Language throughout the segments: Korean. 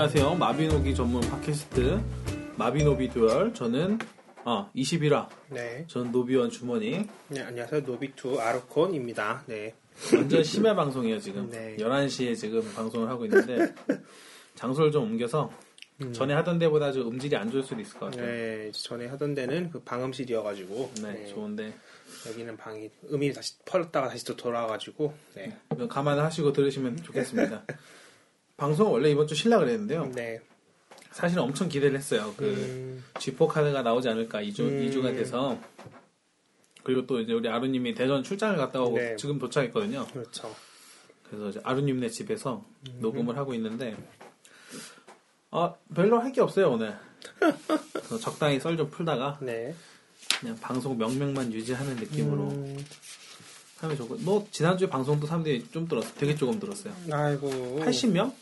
안녕하세요. 마비노기 전문 팟캐스트 마비노비 듀얼. 저는 아 21화. 네. 전 노비원 주머니. 네, 안녕하세요. 노비투 아르콘입니다. 네. 완전 심야 방송이에요 지금. 네. 11시에 지금 방송을 하고 있는데 장소를 좀 옮겨서 전에 하던 데보다 좀 음질이 안 좋을 수도 있을 것 같아요. 네, 전에 하던 데는 그 방음실이어가지고 네, 네, 좋은데 여기는 방이 음이 다시 펄었다가 다시 또 돌아와가지고 네, 감안하시고 들으시면 좋겠습니다. 방송 원래 이번 주 실라 그랬는데요. 네, 사실 엄청 기대를 했어요. 그 음, G4 카드가 나오지 않을까 2주, 음. 2주가 돼서 그리고 또 이제 우리 아루님이 대전 출장을 갔다 오고 네. 지금 도착했거든요. 그렇죠. 그래서 이제 아루님네 집에서 음. 녹음을 하고 있는데 아 별로 할 게 없어요 오늘. 적당히 썰 좀 풀다가 네. 그냥 방송 명명만 유지하는 느낌으로 음, 하면 좋고 너 지난주에 방송도 사람들이 좀 들었어 되게 조금 들었어요. 아이고. 80명?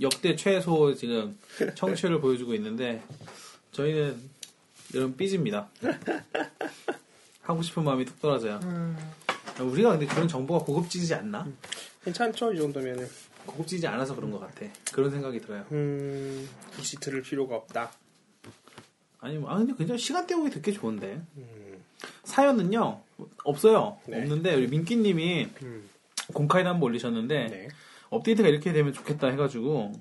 역대 최소 지금 청취를 보여주고 있는데 저희는 이런 삐집니다. 하고 싶은 마음이 뚝 떨어져요. 음, 우리가 근데 그런 정보가 고급지지 않나? 괜찮죠, 이 정도면은. 고급지지 않아서 그런 것 같아. 그런 생각이 들어요. 음, 굳이 들을 필요가 없다. 아니, 뭐, 아, 근데 그냥 시간 때우기 듣기 좋은데. 음, 사연은요, 없어요. 네. 없는데, 우리 민기님이 음, 공카이도 한번 올리셨는데, 네. 업데이트가 이렇게 되면 좋겠다 해가지고,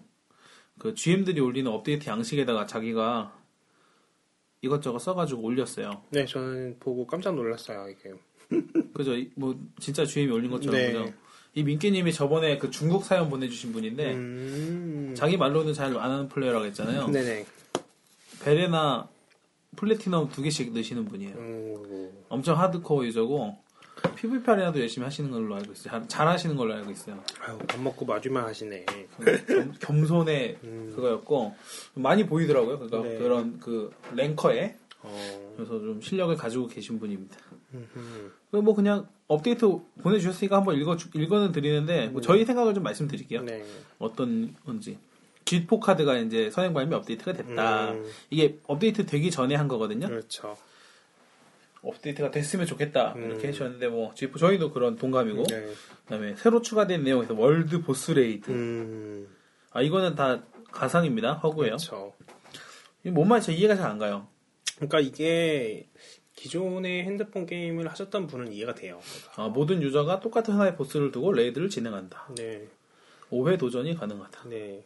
그 GM들이 올리는 업데이트 양식에다가 자기가 이것저것 써가지고 올렸어요. 네, 저는 보고 깜짝 놀랐어요, 이게. 그죠? 이- 뭐, 진짜 GM이 올린 것처럼. 네. 그죠? 이 민기님이 저번에 그 중국 사연 보내주신 분인데, 음, 자기 말로는 잘 안 하는 플레이어라고 했잖아요. 네네. 베레나 플래티넘 두 개씩 넣으시는 분이에요. 음, 엄청 하드코어 유저고 PVP 아레나도 열심히 하시는 걸로 알고 있어요. 잘, 잘 하시는 걸로 알고 있어요. 아유, 밥 먹고 마주만 하시네. 겸, 겸손의 음. 그거였고 많이 보이더라고요. 그러니까 네. 그런 그 랭커에 어, 그래서 좀 실력을 가지고 계신 분입니다. 음, 그뭐 그냥 업데이트 보내주셨으니까 한번 읽어 읽어는 드리는데 뭐 저희 생각을 좀 말씀드릴게요. 네. 어떤 건지. G4 카드가 이제 선행 발매 업데이트가 됐다. 음. 이게 업데이트 되기 전에 한 거거든요. 그렇죠. 업데이트가 됐으면 좋겠다 음. 이렇게 해주셨는데 뭐 G4 저희도 그런 동감이고 네. 그다음에 새로 추가된 내용에서 world boss raid 음, 아 이거는 다 가상입니다 허구예요 그렇죠. 이뭔 말인지 이해가 잘 안 가요 그러니까 이게 기존의 핸드폰 게임을 하셨던 분은 이해가 돼요. 아, 모든 유저가 똑같은 하나의 보스를 두고 raid를 진행한다 네, 5회 도전이 가능하다 네.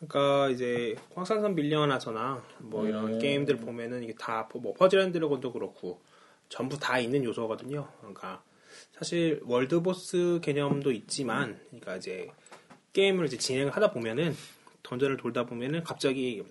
그러니까 이제 확산성 밀리언아서나 뭐 이런 음. 게임들 보면은 이게 다 뭐 퍼즐 앤 드래곤도 그렇고 전부 다 있는 요소거든요. 그러니까 사실 world boss 개념도 있지만, 그러니까 이제 게임을 이제 진행을 하다 보면은 dungeon을 돌다 보면은 갑자기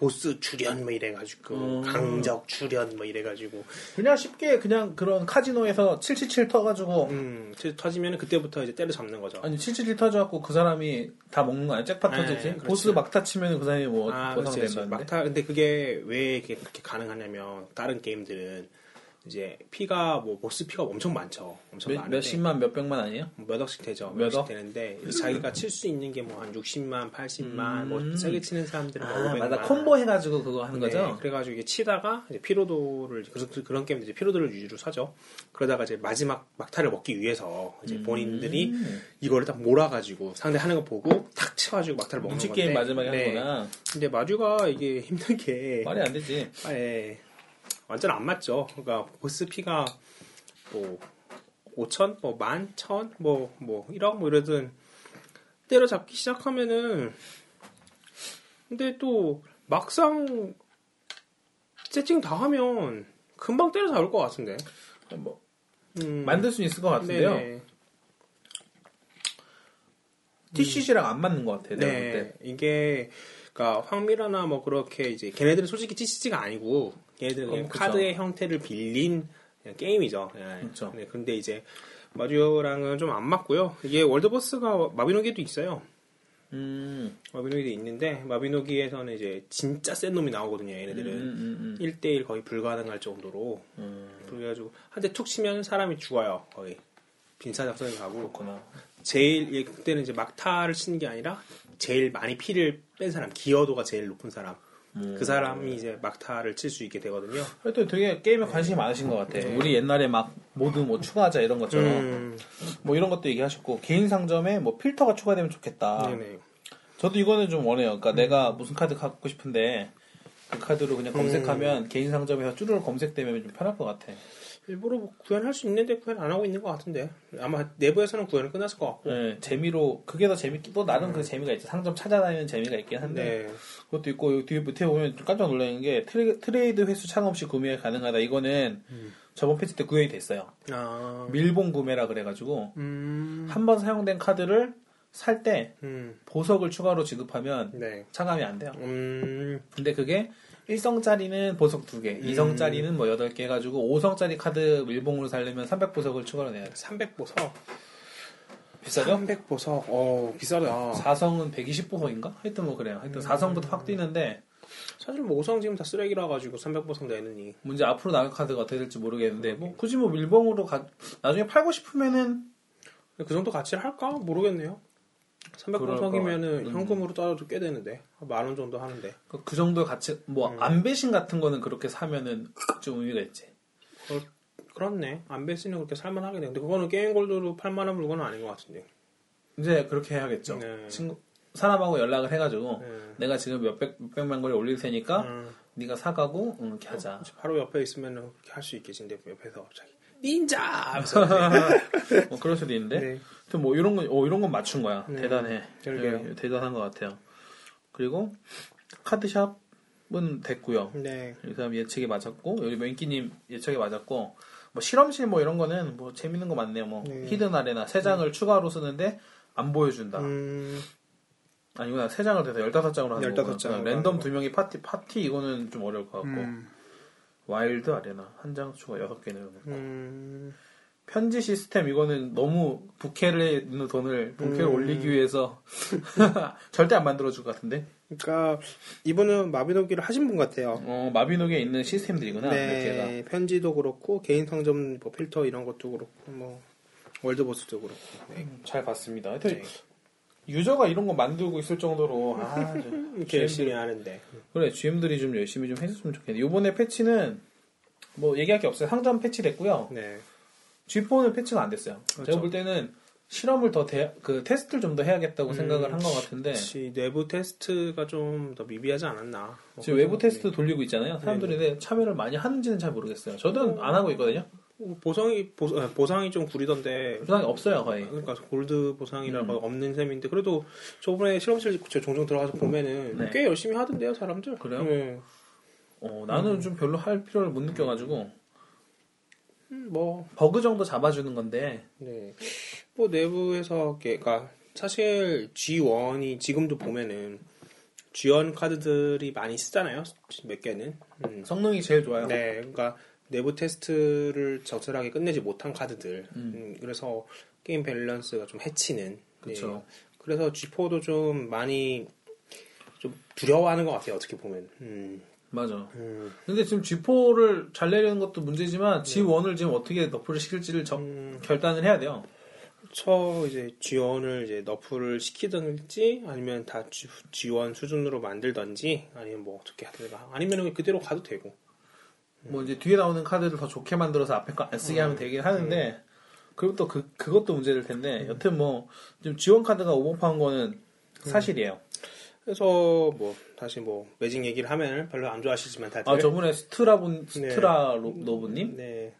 보스 출연 뭐 이래가지고 음. 강적 출연 뭐 이래가지고 그냥 쉽게 그냥 그런 카지노에서 777 터가지고 음 터지면은 그때부터 이제 때려 잡는 거죠. 아니 777 터져갖고 그 사람이 다 먹는 거 아니야? 잭팟 네, 터지지? 그렇지. 보스 막타 치면 그 사람이 뭐 아, 그렇지. 보상 된다는데 막타 근데 그게 왜 이렇게 그렇게 가능하냐면 다른 게임들은 이제 피가 뭐 보스 피가 엄청 많죠. 엄청 몇, 많은데 몇십만 몇백만 아니에요? 몇 억씩 되죠. 몇 몇 억씩 억? 되는데 자기가 칠 수 있는 게 뭐 한 60만, 80만, 음. 뭐 세게 치는 사람들은 뭐아 500만. 맞아 콤보 해 가지고 그거 하는 네, 거죠? 그래 가지고 이게 치다가 이제 피로도를 그래서 그런 게임들 이제 피로도를 위주로 사죠. 그러다가 이제 마지막 막타를 먹기 위해서 이제 음. 본인들이 이거를 딱 몰아 가지고 상대 하는 거 보고 탁 쳐 가지고 막타를 먹는 건데. 게임 마지막에 네. 하는구나 근데 마주가 이게 힘든 게 말이 안 되지 예, 완전 안 맞죠. 그러니까 보스 피가 뭐 5천, 뭐 만, 천, 뭐, 뭐 1억 뭐 이러든 때려잡기 시작하면은 근데 또 막상 세팅 다 하면 금방 때려잡을 것 같은데. 뭐 음, 만들 수 있을 것 같은데요 네네. TCG랑 안 맞는 것 같아요. 네, 이게 그러니까 황미라나 뭐 그렇게 이제 걔네들은 솔직히 TCG가 아니고 걔네들은 그냥 어, 그쵸. 카드의 형태를 빌린 그냥 게임이죠. 예. 그쵸. 네, 근데 이제 마리오랑은 좀 안 맞고요. 이게 월드버스가 마비노기도 있어요. 음, 마비노기도 있는데 마비노기에서는 이제 진짜 센 놈이 나오거든요. 얘네들은 음, 음, 1대1 거의 불가능할 정도로 음. 그래가지고 한 대 툭 치면 사람이 죽어요. 거의 빈사작전이 가고 그렇구나. 제일 예, 그때는 이제 막타를 치는 게 아니라 제일 많이 피를 뺀 사람 기여도가 제일 높은 사람 음. 그 사람이 이제 막타를 칠 수 있게 되거든요. 하여튼 되게 게임에 관심이 많으신 것 같아. 네. 우리 옛날에 막 모두 뭐 추가하자 이런 것처럼 음, 뭐 이런 것도 얘기하셨고 개인 상점에 뭐 필터가 추가되면 좋겠다. 네네. 저도 이거는 좀 원해요. 그러니까 내가 무슨 카드 갖고 싶은데 그 카드로 그냥 검색하면 개인 상점에서 쭈르륵 검색되면 좀 편할 것 같아. 일부러 뭐 구현할 수 있는데 구현 안 하고 있는 것 같은데 아마 내부에서는 구현은 끝났을 것 같고. 네, 재미로 그게 더 재밌기 또 나름 그 재미가 있지. 상점 찾아다니는 재미가 있긴 한데 네. 그것도 있고 여기 뒤에 밑에 보면 좀 깜짝 놀라는 게 트레, 트레이드 횟수 차감 없이 구매 가능하다. 이거는 저번 패치 때 구현이 됐어요. 아. 밀봉 구매라 그래가지고 음. 한번 사용된 카드를 살때 음. 보석을 추가로 지급하면 네. 차감이 안 돼요. 음. 근데 그게 1성짜리는 보석 2개, 2성짜리는 뭐 8개 해가지고 5성짜리 카드 밀봉으로 살려면 300보석을 추가로 내야 돼. 300보석. 비싸죠? 300보석. 어, 비싸다. 4성은 120보석인가? 하여튼 뭐 그래요. 하여튼 4성부터 확 뛰는데 사실 뭐 5성 지금 다 쓰레기라 가지고 300보석 내느니. 문제 앞으로 나올 카드가 어떻게 될지 모르겠는데 뭐 굳이 뭐 밀봉으로 가 나중에 팔고 싶으면은 그 정도 가치를 할까? 모르겠네요. 그럴 것 300보석이면은 같- 현금으로 따져도 꽤 되는데. 만 원 정도 하는데. 그- 그 정도 가치 뭐 안배신 같은 거는 그렇게 사면은 좀 의미가 있지. 그렇네. 안 베시는 그렇게 살만하게 돼. 근데 그거는 게임 골드로 팔만한 물건은 아닌 것 같은데. 이제 그렇게 해야겠죠. 네. 친구 사람하고 연락을 해가지고 네. 내가 지금 몇백 몇백만 거리 올릴 테니까 음, 네가 사가고 응, 이렇게 하자. 바로 옆에 있으면은 그렇게 할 수 있겠지. 근데 옆에서 갑자기 닌자! 하면서 뭐 그럴 수도 있는데. 네. 뭐 이런 건, 어, 이런 건 맞춘 거야. 네. 대단해. 네, 대단한 것 같아요. 그리고 카드샵은 됐고요. 네. 이 사람 예측이 맞았고 여기 맹기님 예측이 맞았고 뭐 실험실 뭐 이런 거는 뭐 재밌는 거 많네요. 뭐 네. hidden arena 세 장을 추가로 쓰는데 안 보여준다. 음, 아니구나 세 장을 돼서 15장으로 하는 15 거구나. 장으로 랜덤 두 명이 파티 파티 이거는 좀 어려울 것 같고 음, wild arena 한 장 추가 6개 내는 음, 편지 시스템 이거는 너무 부캐를 있는 돈을 부캐를 음. 올리기 위해서 절대 안 만들어줄 것 같은데 그러니까 이분은 마비노기를 하신 분 같아요. 어, 마비노기에 있는 시스템들이구나 네, 편지도 그렇고 개인 상점 뭐 필터 이런 것도 그렇고 뭐 월드보스도 그렇고. 네. 음, 잘 봤습니다. 하여튼 네. 유저가 이런 거 만들고 있을 정도로 아, 저- 이렇게 열심히 하는데. 그래 GM들이 좀 열심히 좀 해줬으면 좋겠네. 이번에 패치는 뭐 얘기할 게 없어요. 상점 패치 됐고요. 네. G4는 패치가 안 됐어요. 그렇죠. 제가 볼 때는 실험을 더 그 테스트를 좀 더 해야겠다고 음. 생각을 한 것 같은데 내부 테스트가 좀 더 미비하지 않았나? 뭐 지금 그런 외부 테스트 돌리고 있잖아요. 사람들이 참여를 많이 하는지는 잘 모르겠어요. 저도 안 하고 있거든요. 뭐 보상이 보, 아, 보상이 좀 구리던데. 부상이 없어요 거의. 그러니까 골드 보상이라고 음. 없는 셈인데 그래도 저번에 실험실 제가 종종 들어가서 보면은 네. 꽤 열심히 하던데요 사람들. 그래요? 네. 어, 나는 좀 별로 할 필요를 못 느껴가지고 음, 뭐 버그 정도 잡아주는 건데 네. 뭐 내부에서 그러니까 사실 G1이 지금도 보면은 G1 카드들이 많이 쓰잖아요. 몇 개는. 음. 성능이 제일 좋아요. 네, 그러니까 내부 테스트를 적절하게 끝내지 못한 카드들. 음, 그래서 게임 밸런스가 좀 해치는. 그쵸. 네. 그래서 G4도 좀 많이 좀 두려워하는 것 같아요. 어떻게 보면. 음. 맞아. 음. 근데 지금 G4를 잘 내려는 것도 문제지만 G1을 지금 어떻게 너프를 시킬지를 저- 음. 결단을 해야 돼요. 저 이제 G1을 이제 너프를 시키든지 아니면 다 G, G1 수준으로 만들든지 아니면 뭐 어떻게 하든가 아니면 그대로 가도 되고 뭐 이제 뒤에 나오는 카드를 더 좋게 만들어서 앞에 거 안 쓰게 하면 되긴 하는데 그리고 또 그, 그것도 문제될 텐데 여튼 뭐 지금 지원 카드가 오버파운 거는 사실이에요. 그래서 뭐 다시 뭐 매직 얘기를 하면 별로 안 좋아하시지만 다들 아 저번에 스트라분 네. 스트라 로- 노브님? 네.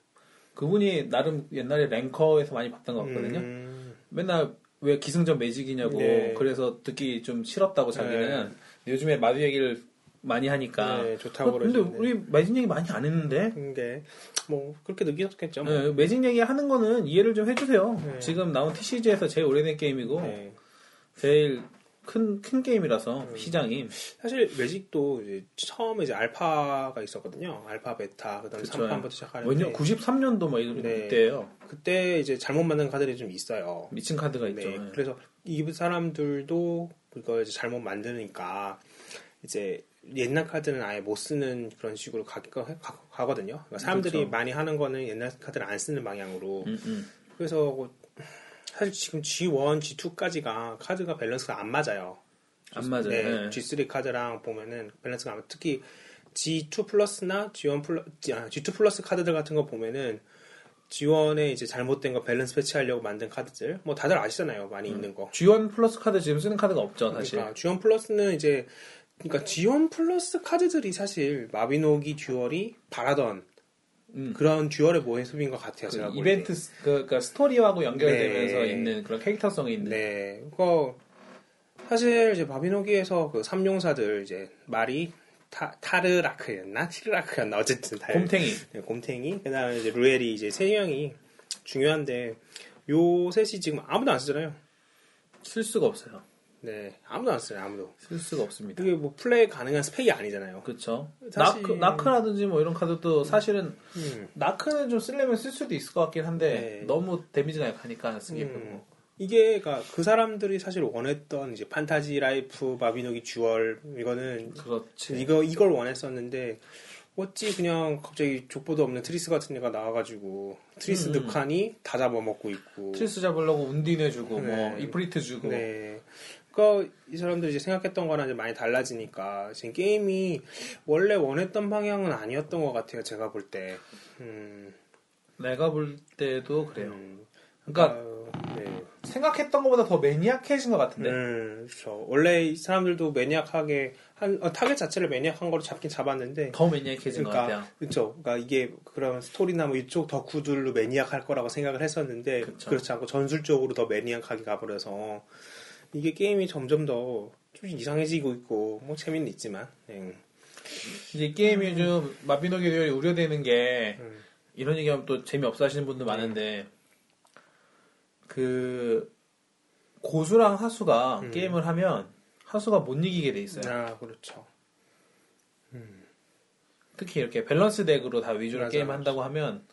그분이 나름 옛날에 랭커에서 많이 봤던 것 같거든요. 음, 맨날 왜 기승전 매직이냐고 네. 그래서 듣기 좀 싫었다고 자기는. 근데 요즘에 마두 얘기를 많이 하니까 네, 좋다고 어, 근데. 우리 매직 얘기 많이 안 했는데 근데 뭐 그렇게 느끼셨겠죠 뭐. 네, 매직 얘기 하는 거는 이해를 좀 해주세요 네. 지금 나온 TCG에서 제일 오래된 게임이고 네. 제일 큰, 큰 게임이라서 음. 시장이 사실 매직도 이제 처음에 이제 알파가 있었거든요 알파 베타 그다음에 그쵸. 3판부터 시작하는데 몇년 93년도 막 이런 네. 때예요 그때 이제 잘못 만든 카드들이 좀 있어요 미친 카드가 네, 있죠 네. 그래서 이 사람들도 그걸 이제 잘못 만드니까 이제 옛날 카드는 아예 못 쓰는 그런 식으로 가, 가, 거든요 그러니까 사람들이 그렇죠. 많이 하는 거는 옛날 카드를 안 쓰는 방향으로. 음, 음. 그래서 뭐 사실 지금 G1, G2까지가 카드가 밸런스가 안 맞아요. 안 맞아요 네, 네. G3 카드랑 보면은 밸런스가 안 맞아요. 특히 G2 플러스나 G1 플러, G, 아, G2 플러스 카드들 같은 거 보면은 G1에 이제 잘못된 거 밸런스 패치하려고 만든 카드들 뭐 다들 아시잖아요 많이 있는 거 G1 플러스 카드 지금 쓰는 카드가 없죠, 사실. 그러니까 G1 플러스는 이제 그러니까 G1 플러스 카드들이 사실 마비노기 듀얼이 바라던 음. 그런 듀얼의 모습인 것 같아요 그 이벤트 스- 그, 그러니까 스토리하고 연결되면서 네. 있는 그런 캐릭터성이 때. 있는 네 그거 사실 이제 마비노기에서 그 삼용사들 이제 마리 타, 타르라크였나 티르라크였나 어쨌든 다 곰탱이 네, 곰탱이 그다음에 이제 루에리 이제 세 명이 중요한데 요 셋이 지금 아무도 안 쓰잖아요. 쓸 수가 없어요. 네 아무도 안 써요 아무도. 쓸 수가 없습니다. 이게 뭐 플레이 가능한 스펙이 아니잖아요. 그렇죠. 사실- 나크 나크라든지 뭐 이런 카드도 사실은 음. 나크는 좀 쓰려면 쓸 수도 있을 것 같긴 한데 네. 너무 데미지가 약하니까 쓰기 음. 음. 이게 그그 사람들이 사실 원했던 이제 판타지 라이프 마비노기 듀얼 이거는 그렇지. 이거 이걸 원했었는데 어찌 그냥 갑자기 족보도 없는 트리스 같은 애가 나와가지고 트리스 음. 늑하니 다 잡아먹고 있고 트리스 잡으려고 운디네 주고 뭐 네. 이프리트 주고 네. 그러니까 이 사람들이 이제 생각했던 거랑 이제 많이 달라지니까 지금 게임이 원래 원했던 방향은 아니었던 것 같아요. 제가 볼 때. 음, 내가 볼 때도 그래요. 음, 그러니까 아, 네. 생각했던 것보다 더 maniac해진 것 같은데. 음, 그렇죠. 원래 이 사람들도 maniac하게 한 어, 타겟 자체를 maniac한 거로 잡긴 잡았는데. 더 maniac해진 것 같아요. 그렇죠. 그러니까 이게 그런 스토리나 뭐 이쪽 덕후들로 maniac할 거라고 생각을 했었는데 그쵸. 그렇지 않고 전술적으로 더 maniac하게 가버려서 이게 게임이 점점 더 좀 이상해지고 있고 뭐 재미는 있지만 예. 이제 이 게임이 좀 마비노기 듀얼이 우려되는 게 음. 이런 얘기하면 또 재미없어 하시는 분들 많은데 그 고수랑 하수가 음. 게임을 하면 하수가 못 이기게 돼 있어요. 아 그렇죠. 특히 이렇게 밸런스 deck으로 다 위주로 맞아, 게임 맞아. 한다고 하면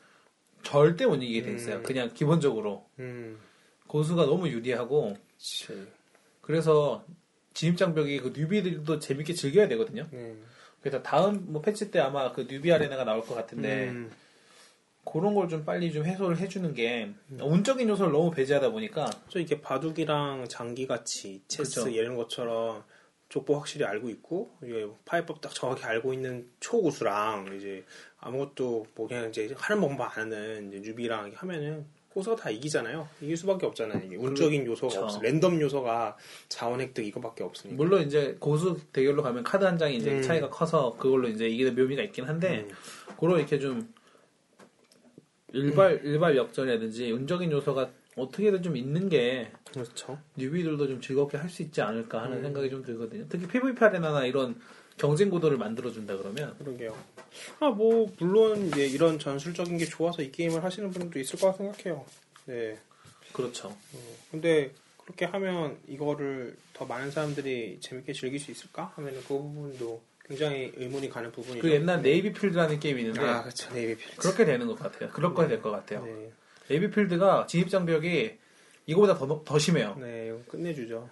절대 못 이기게 돼 있어요. 음. 그냥 기본적으로 음, 고수가 너무 유리하고 그치. 그래서 진입장벽이 그 뉴비들도 재밌게 즐겨야 되거든요. 음. 그래서 다음 뭐 패치 때 아마 그 뉴비 아레나가 나올 것 같은데 음, 그런 걸 좀 빨리 좀 해소를 해주는 게 운적인 요소를 너무 배제하다 보니까 저 이게 바둑이랑 장기같이 체스 그쵸. 이런 것처럼 족보 확실히 알고 있고 이게 파이법 딱 정확히 알고 있는 초고수랑 이제 아무것도 뭐 그냥 이제 하는 법만 아는 이제 뉴비랑 하면은 고수가 다 이기잖아요. 이길 수밖에 없잖아요. 이게 운적인 요소가 그쵸. 없어. 랜덤 요소가 자원 획득 이거밖에 없으니까. 물론 이제 고수 대결로 가면 카드 한 장이 이제 음. 차이가 커서 그걸로 이제 이기는 묘미가 있긴 한데 음. 그런 이렇게 좀 일발 일발 역전이라든지 운적인 요소가 어떻게든 좀 있는 게 그렇죠. 뉴비들도 좀 즐겁게 할 수 있지 않을까 음. 하는 생각이 좀 들거든요. 특히 PVP 아레나나 이런 경쟁 구도를 만들어준다 그러면 그러게요. 아, 뭐, 물론, 이제 이런 전술적인 게 좋아서 이 게임을 하시는 분들도 있을 거라 생각해요. 네. 그렇죠. 근데, 그렇게 하면 이거를 더 많은 사람들이 재밌게 즐길 수 있을까? 하면은 그 부분도 굉장히 의문이 가는 부분이죠. 그 옛날 네이비 필드라는 게임이 있는데 아, 그렇죠. 네이비 필드. 그렇게 되는 것 같아요. 그럴 거야 될것 같아요. 네. 네이비 필드가 진입 장벽이 이거보다 더, 높- 더 심해요. 네, 이거 끝내주죠.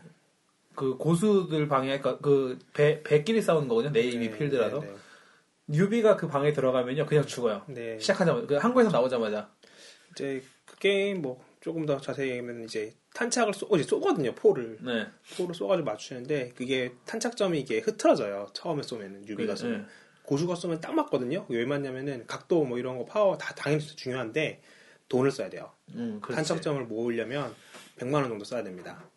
그 고수들 방에 그러니까 그 배, 배끼리 싸우는 거거든요. 네이비 네, 필드라도 네, newbie가 그 방에 들어가면요 그냥 죽어요. 네. 시작하자마자 그 항구에서 나오자마자 이제 그 게임 뭐, 조금 더 자세히 얘기하면 이제 탄착을 쏘, 이제 쏘거든요, 포를. 네. 포를 쏘가지고 맞추는데, 그게 탄착점이 이게 흐트러져요. 처음에 쏘면은, newbie가 그, 쏘면. 네. 고수가 쏘면 딱 맞거든요. 왜 맞냐면은 각도 뭐 이런 거 파워 다 당연히 중요한데 돈을 써야 돼요. 음. 탄착점을 모으려면 100만 원 정도 써야 됩니다.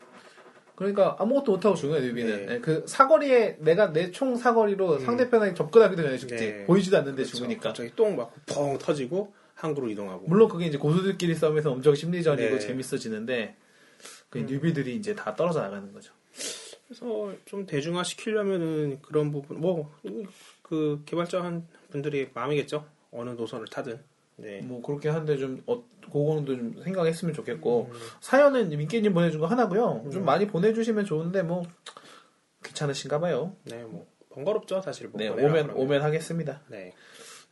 그러니까 아무것도 못하고 죽어요 newbie는. 네. 네, 그 사거리에 내가 내 총 사거리로 상대편에 접근하기도 전에 죽지. 네. 보이지도 않는데 그렇죠. 죽으니까. 갑자기 똥 맞고 펑 터지고 항구로 이동하고. 물론 그게 이제 고수들끼리 싸움에서 엄청 심리전이고 네. 재밌어지는데 그 음. 뉴비들이 이제 다 떨어져 나가는 거죠. 그래서 좀 대중화 시키려면은 그런 부분 뭐 그 개발자 한 분들이 마음이겠죠. 어느 노선을 타든. 네. 뭐 그렇게 하는데 좀 어, 그거도 좀 생각했으면 좋겠고 음. 사연은 민기님 보내준 거 하나고요. 좀 많이 보내주시면 좋은데 뭐 귀찮으신가 봐요. 네, 뭐 번거롭죠, 사실. 뭐 네 오면 그러면. 오면 하겠습니다. 네.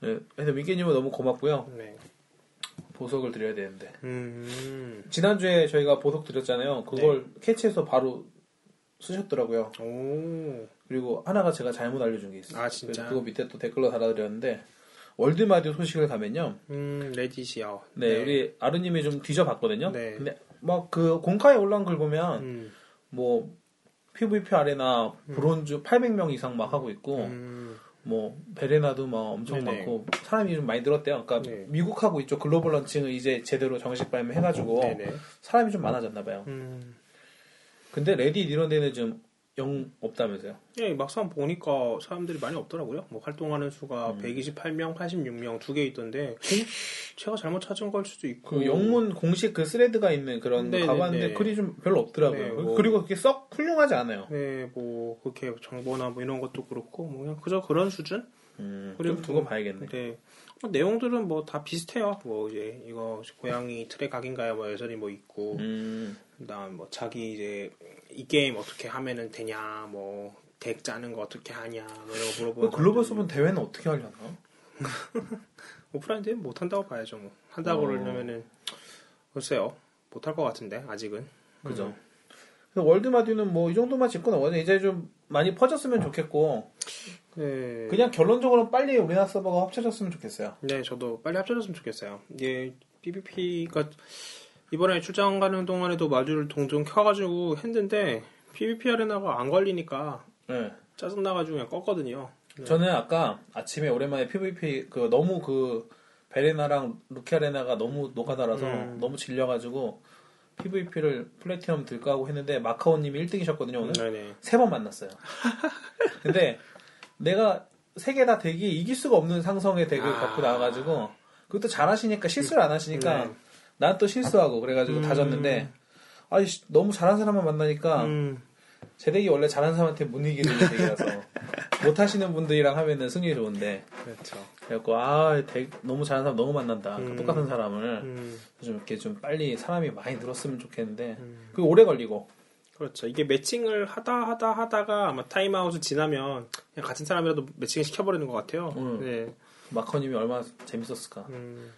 네, 그래서 민기님은 너무 고맙고요. 네. 보석을 드려야 되는데 음. 지난주에 저희가 보석 드렸잖아요. 그걸 캐치해서 바로 쓰셨더라고요. 오. 그리고 하나가 제가 잘못 알려준 게 있어요. 아, 진짜? 그거 밑에 또 댓글로 달아드렸는데 월드마디오 소식을 가면요. 음, 레디시요. 네, 우리 아르님이 좀 뒤져봤거든요. 네. 근데 막 그 공카에 올라온 걸 보면 음. 뭐 PVP 아레나 브론즈 800명 이상 막 하고 있고 음. 뭐 베레나도 막 엄청 네네. 많고 사람이 좀 많이 늘었대요. 그러니까 네. 미국하고 이쪽 글로벌 런칭을 이제 제대로 정식 발매해가지고 네네. 사람이 좀 많아졌나 봐요. 음. 근데 레딧 이런 데는 좀 영 없다면서요? 예, 막상 보니까 사람들이 많이 없더라고요. 뭐 활동하는 수가 음. 128명, 86명 두 개 있던데 제가 잘못 찾은 걸 수도 있고. 그 영문 공식 그 thread가 있는 그런 거 네네네. 가봤는데 글이 좀 별로 없더라고요. 네, 뭐. 그리고 그게 썩 훌륭하지 않아요. 네, 뭐 그렇게 정보나 뭐 이런 것도 그렇고 뭐 그냥 그저 그런 수준. 음, 그리고 좀 두고 봐야겠네. 네. 뭐 내용들은 뭐 다 비슷해요. 뭐 이제 이거 고양이 트랙 각인가요? 뭐 여전히 뭐 있고 음, 그다음 뭐 자기 이제 이 게임 어떻게 하면은 되냐, 뭐 deck 짜는 거 어떻게 하냐, 뭐 이런 거그 물어보는. 글로벌 서버 대회는 어떻게 하려나? 오프라인 대회 못 한다고 봐야죠. 뭐 한다고 어. 그러려면은 글쎄요, 못 할 것 같은데 아직은. 그죠. 음. 월드마디는 뭐 이 정도만 짚고 넘어가죠. 이제 좀 많이 퍼졌으면 좋겠고 네. 그냥 결론적으로 빨리 우리나라 서버가 합쳐졌으면 좋겠어요. 네, 저도 빨리 합쳐졌으면 좋겠어요. 이게 PVP가 이번에 출장 가는 동안에도 마듀를 종종 켜가지고 했는데 PVP arena가 안 걸리니까 네. 짜증나가지고 그냥 껐거든요. 네. 저는 아까 아침에 오랜만에 PVP 그 너무 그 베레나랑 루키 arena가 너무 녹아달아서 음. 너무 질려가지고 PVP를 platinum 들까 하고 했는데 마카오님이 1등이셨거든요 오늘 네네. 세번 만났어요. 근데 내가 세 개 다 덱이 이길 수가 없는 상성의 덱을 아. 갖고 나와가지고 그것도 잘하시니까 실수를 안 하시니까 네. 난또 실수하고 그래가지고 다 음. 졌는데 아이 너무 잘하는 사람만 만나니까 음, 제 덱이 원래 잘하는 사람한테 못 이기는 덱이라서 못 하시는 분들이랑 하면은 승리 좋은데 그렇죠. 그래갖고 아덱 너무 잘하는 사람 너무 만난다 음. 똑같은 사람을 음, 좀 이렇게 좀 빨리 사람이 많이 늘었으면 좋겠는데 음. 그게 오래 걸리고 그렇죠. 이게 매칭을 하다 하다 하다가 아마 타임아웃을 지나면 그냥 같은 사람이라도 매칭을 시켜버리는 것 같아요. 음. 네. 마카오님이 얼마나 재밌었을까 음,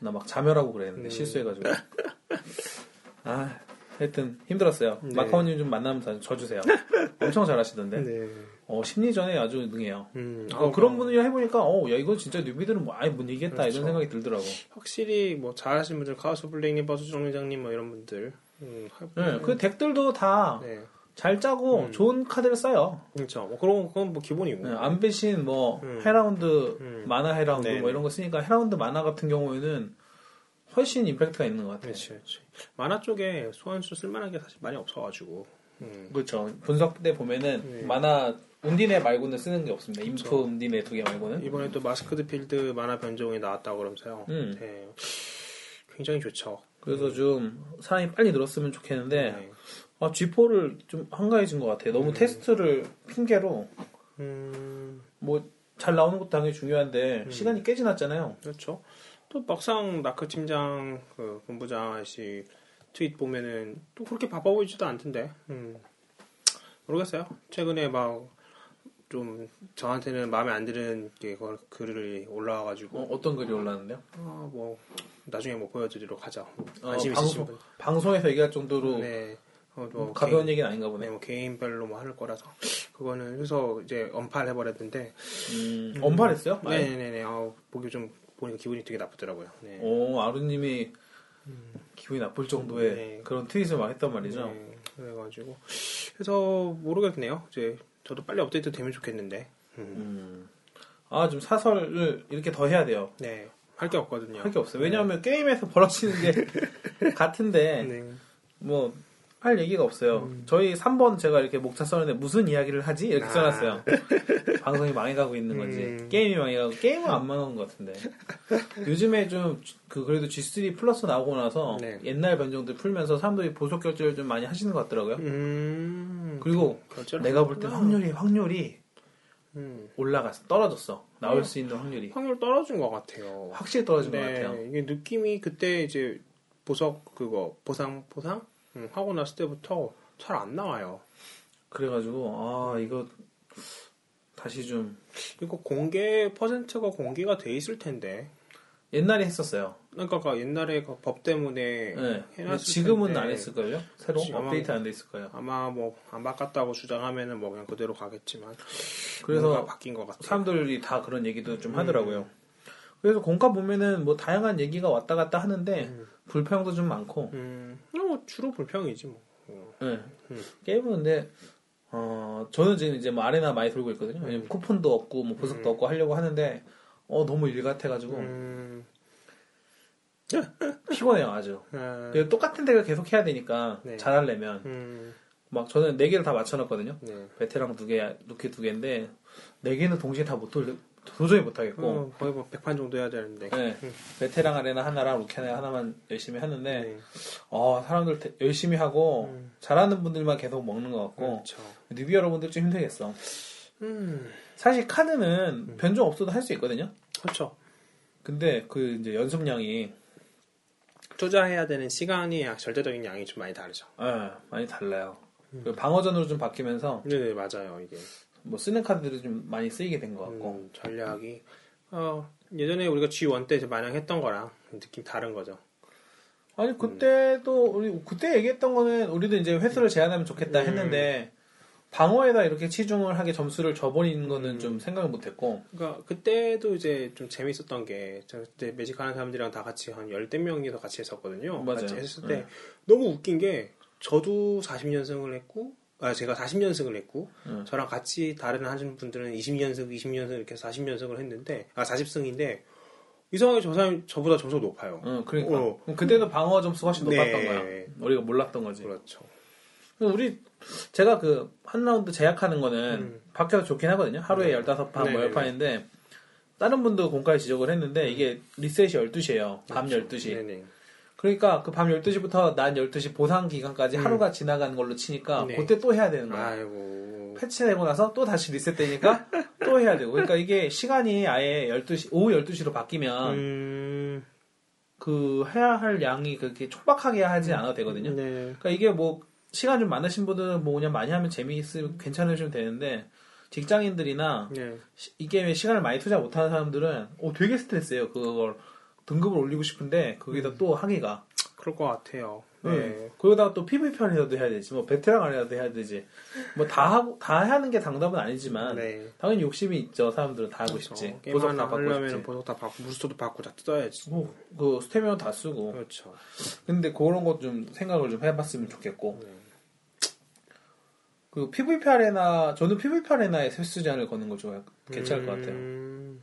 나막 자멸하고 그랬는데 음. 실수해가지고 아 하여튼 힘들었어요 네. 마카오님 좀 만나면 다 져주세요 엄청 잘하시던데 네. 어 심리전에 아주 능해요 음, 어, 아, 그런 분이랑 해보니까 어 야 이거 진짜 newbie들은 뭐 아예 못 이기겠다 그렇죠. 이런 생각이 들더라고 확실히 뭐 잘하시는 분들 카우스 블레이님, 버스 정류장님 뭐 이런 분들. 음, 할- 네, 그 deck들도 다잘 네. 짜고 음. 좋은 카드를 써요 그렇죠. 뭐 그런 그건 뭐 기본이고. 네, 안배신 뭐 음. 헤라운드 음. mana 헤라운드 네. 뭐 이런 거 쓰니까 헤라운드 mana 같은 경우에는 훨씬 임팩트가 있는 것 같아요 그렇지, 그렇지. mana 쪽에 소환수 쓸만한 게 사실 많이 없어가지고. 음. 그렇죠. 분석 때 보면은 네. mana 운디네 말고는 쓰는 게 없습니다. 인프 그렇죠. 운디네 두 개 말고는. 이번에 또 마스크드 필드 mana 변종이 나왔다고 그러면서요. 음. 네. 굉장히 좋죠. 그래서 좀 사람이 빨리 늘었으면 좋겠는데 네. 아, G4를 좀 한가해진 것 같아요. 너무 음. 테스트를 핑계로 음, 뭐잘 나오는 것도 당연히 중요한데 음. 시간이 꽤 지났잖아요. 그렇죠. 또 막상 나크 팀장, 그 본부장 아저씨 트윗 보면은 또 그렇게 바빠 보이지도 않던데. 음. 모르겠어요. 최근에 막 좀 저한테는 마음에 안 드는 게 그- 글이 올라와가지고 어, 떤 글이 올라왔는데요? 아, 뭐 나중에 뭐 보여드리도록 하죠. 어, 관심 있으신 방송, 분. 방송 에서 얘기할 정도로 네. 어, 뭐 가벼운 개인, 얘기는 아닌가 네, 보네. 뭐 개인별로 뭐 하는 거라서 그거는 그래서 이제 언팔 해버렸는데. 음, 언팔했어요? 아예? 네네네. 어, 보기 좀 보니까 기분이 되게 나쁘더라고요. 네. 오, 아루님이 기분이 나쁠 정도의 네. 그런 트윗을 막 했단 말이죠. 네, 그래가지고 그래서 모르겠네요. 이제 저도 빨리 업데이트 되면 좋겠는데. 음. 음. 아, 좀 사설을 이렇게 더 해야 돼요. 네. 할 게 없거든요. 할 게 없어요. 왜냐하면 게임에서 벌어지는 게 같은데 네. 뭐할 얘기가 없어요. 저희 3번 제가 이렇게 목차 써는데 무슨 이야기를 하지? 이렇게 아. 써놨어요. 방송이 망해가고 있는 건지 음. 게임이 망해가고 게임은 안 망한 것 같은데 요즘에 좀 그 그래도 G3 플러스 나오고 나서 네. 옛날 변종들 풀면서 사람들이 보석 결제를 좀 많이 하시는 것 같더라고요. 음. 그리고 결제를 내가 볼 때. 확률이 확률이 음. 올라갔어 떨어졌어 나올 어. 수 있는 확률이 확률 떨어진 것 같아요. 확실히 떨어진 것 네, 같아요. 이게 느낌이 그때 이제 보석 그거 보상 보상 음, 하고 났을 때부터 잘 안 나와요. 그래가지고 아 이거 다시 좀 이거 공개 퍼센트가 공개가 돼 있을 텐데. 옛날에 했었어요. 그러니까 그 옛날에 그 법 때문에 네. 해놨을 지금은 텐데 안 했을걸요? 새로 아마- 업데이트 안 돼 있을까요? 아마 뭐 안 바꿨다고 주장하면은 뭐 그냥 그대로 가겠지만 그래서 바뀐 것 같아요. 사람들이 다 그런 얘기도 좀 음. 하더라고요. 그래서 공과 보면은 뭐 다양한 얘기가 왔다 갔다 하는데 음. 불평도 좀 많고 음, 뭐 주로 불평이지 뭐. 어. 네. 음. 게임은 근데 어, 저는 지금 이제 뭐 아레나 많이 돌고 있거든요. 왜냐면 쿠폰도 없고 뭐 보석도 없고 하려고 하는데 어 너무 일 같아가지고 음, 피곤해요 아주. 아, 똑같은 데를 계속 해야 되니까 네. 잘하려면 음, 막 저는 네 개를 다 맞춰놨거든요. 네. 베테랑 두 개, 루키 두 개인데 네 개는 동시에 다 못 돌려 도저히 못 하겠고. 어, 거의 뭐 100판 정도 해야 되는데. 네. 베테랑 arena 하나랑 루키 arena 하나만 열심히 하는데 네. 어 사람들 대- 열심히 하고 음. 잘하는 분들만 계속 먹는 것 같고 그렇죠. newbie 여러분들 좀 힘들겠어. 음, 사실 카드는 변종 없어도 할 수 있거든요. 그렇죠. 근데 그 이제 연습량이 투자해야 되는 시간이 절대적인 양이 좀 많이 다르죠. 예, 많이 달라요. 그리고 방어전으로 좀 바뀌면서 네, 맞아요. 이게 뭐 쓰는 카드들이 좀 많이 쓰이게 된 것 같고 음, 전략이 어, 예전에 우리가 G1 때 마냥 했던 거랑 느낌 다른 거죠. 아니 그때도 우리 그때 얘기했던 거는 우리도 이제 횟수를 제한하면 좋겠다 음. 했는데 방어에다 이렇게 치중을 하게 점수를 줘버리는 거는 좀 생각을 못했고 그러니까 그때도 이제 좀 재밌었던 게저 그때 매직 하는 사람들이랑 다 같이 한 열댓 명이서 같이 했었거든요. 맞아요. 같이 했을 때 네. 너무 웃긴 게 저도 40연승을 했고 아 제가 40연승을 했고 음. 저랑 같이 다른 하시는 분들은 20연승, 20연승 이렇게 40연승을 했는데 아 40승인데 이상하게 저 사람이 저보다 점수가 높아요. 응, 그러니까 어. 그때도 방어 점수가 훨씬 높았던 네. 거야 우리가 몰랐던 거지 그렇죠. 우리 제가 그 한 라운드 제약하는 거는 음. 밖에서 좋긴 하거든요 하루에 네. 15판 뭐 네, 10판인데 다른 분도 공까지 지적을 했는데 이게 리셋이 12시예요 밤 12시 네네. 그러니까 그 밤 12시부터 낮 12시 보상 기간까지 음. 하루가 지나가는 걸로 치니까 네. 그때 또 해야 되는 거야. 아이고. 패치되고 나서 또 다시 리셋되니까 또 해야 되고. 그러니까 이게 시간이 아예 12시, 오후 12시로 바뀌면 음, 그 해야 할 양이 그렇게 촉박하게 하지 않아도 되거든요. 네. 그러니까 이게 뭐 시간 좀 많으신 분들은 뭐 그냥 많이 하면 재미있으면 괜찮으시면 되는데 직장인들이나 네. 시- 이 게임에 시간을 많이 투자 못하는 사람들은 어, 되게 스트레스예요. 그걸 등급을 올리고 싶은데 거기다 또 하기가 그럴 것 같아요. 네. 네. 그러다가 또 PVP 하려도 해야 되지, 뭐 베테랑 하려도 해야 되지, 뭐 다 하고 다 하는 게 당답은 아니지만 네. 당연히 욕심이 있죠. 사람들은 다 하고 그렇죠. 싶지. 보석 다 받고 싶지. 보석 다 받고 무스터도 받고 다 뜯어야지. 뭐, 그 스태미너 다 쓰고. 그렇죠. 근데 그런 것 좀 생각을 좀 해봤으면 좋겠고. 네. 그 PVP 아레나 저는 PVP 아레나에 횟수 제한을 거는 거 좋아요. 괜찮을 것 같아요. 음,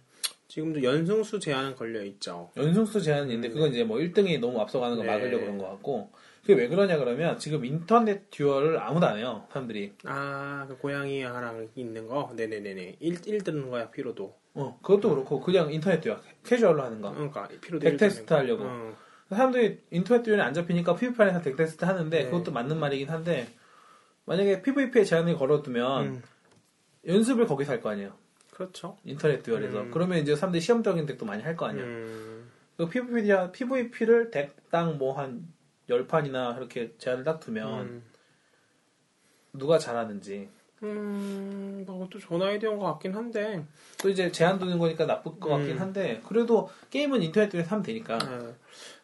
지금도 연승수 제한은 걸려 있죠. 연승수 제한이 있는데 그건 이제 뭐 1등이 너무 앞서가는 거 네. 막으려고 그런 것 같고. 그게 왜 그러냐 그러면 지금 인터넷 duel을 아무도 안 해요. 사람들이. 아, 그 고양이 하나 있는 거? 네네네네. 1, 1 드는 거야, 피로도. 어, 그것도 그렇고 그냥 인터넷 duel 캐주얼로 하는 거. 그러니까, 피로도 deck 1 테스트 드는 거. 하려고. 어. 사람들이 인터넷 duel이 안 잡히니까 PVP에서 deck 테스트 하는데 네. 그것도 맞는 말이긴 한데 만약에 PVP에 제한을 걸어두면 음, 연습을 거기서 할 거 아니에요. 그렇죠. 인터넷 듀얼에서. 음. 그러면 이제 사람들이 시험적인 덱도 많이 할 거 아니야. 음, 그 PVP, PVP를 덱당 뭐 한 10판이나 이렇게 제한을 딱 두면 음. 누가 잘하는지. 음, 그것도 좋은 아이디어인 것 같긴 한데. 또 이제 제한 두는 거니까 나쁠 것 같긴 음. 한데 그래도 게임은 인터넷 듀얼에서 하면 되니까 네.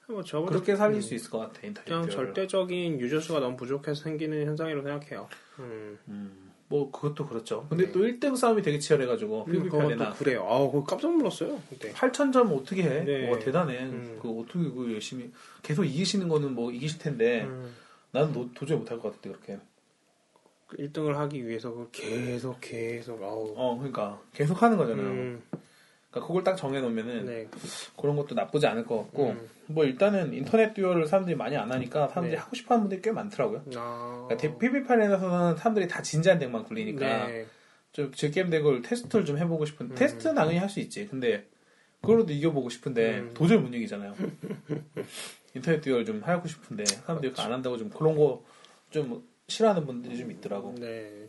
뭐 그렇게 살릴 수 있을 것 같아 인터넷 그냥. 절대적인 유저 수가 너무 부족해서 생기는 현상이라고 생각해요. 음. 음, 뭐 그것도 그렇죠. 근데 네. 또 1등 싸움이 되게 치열해가지고 또 아레나 그래요. 아우, 그거 깜짝 놀랐어요. 그때. 8,000점 어떻게 해? 네. 와 대단해. 음. 그 어떻게 그 열심히 계속 이기시는 거는 뭐 이기실 텐데 음. 나는 도, 도저히 못할 것 같은데 그렇게. 1등을 하기 위해서 계속 계속 아우. 어 그러니까 계속 하는 거잖아요. 음, 그러니까 그걸 딱 정해놓으면은 네. 그런 것도 나쁘지 않을 것 같고 음. 뭐 일단은 인터넷 듀얼을 사람들이 많이 안 하니까 사람들이 네. 하고 싶어하는 분들이 꽤 많더라고요. 아. 그러니까 PVP에서는 사람들이 다 진지한 덱만 굴리니까 네. 좀 즐게임 deck을 테스트를 좀 해보고 싶은 음. 테스트는 당연히 할 수 있지. 근데 그걸로도 이겨보고 싶은데 음. 도저히 못 이기잖아요. 인터넷 duel 좀 하고 싶은데 사람들이 안 한다고 좀 그런 거 좀 싫어하는 분들이 좀 있더라고. 네.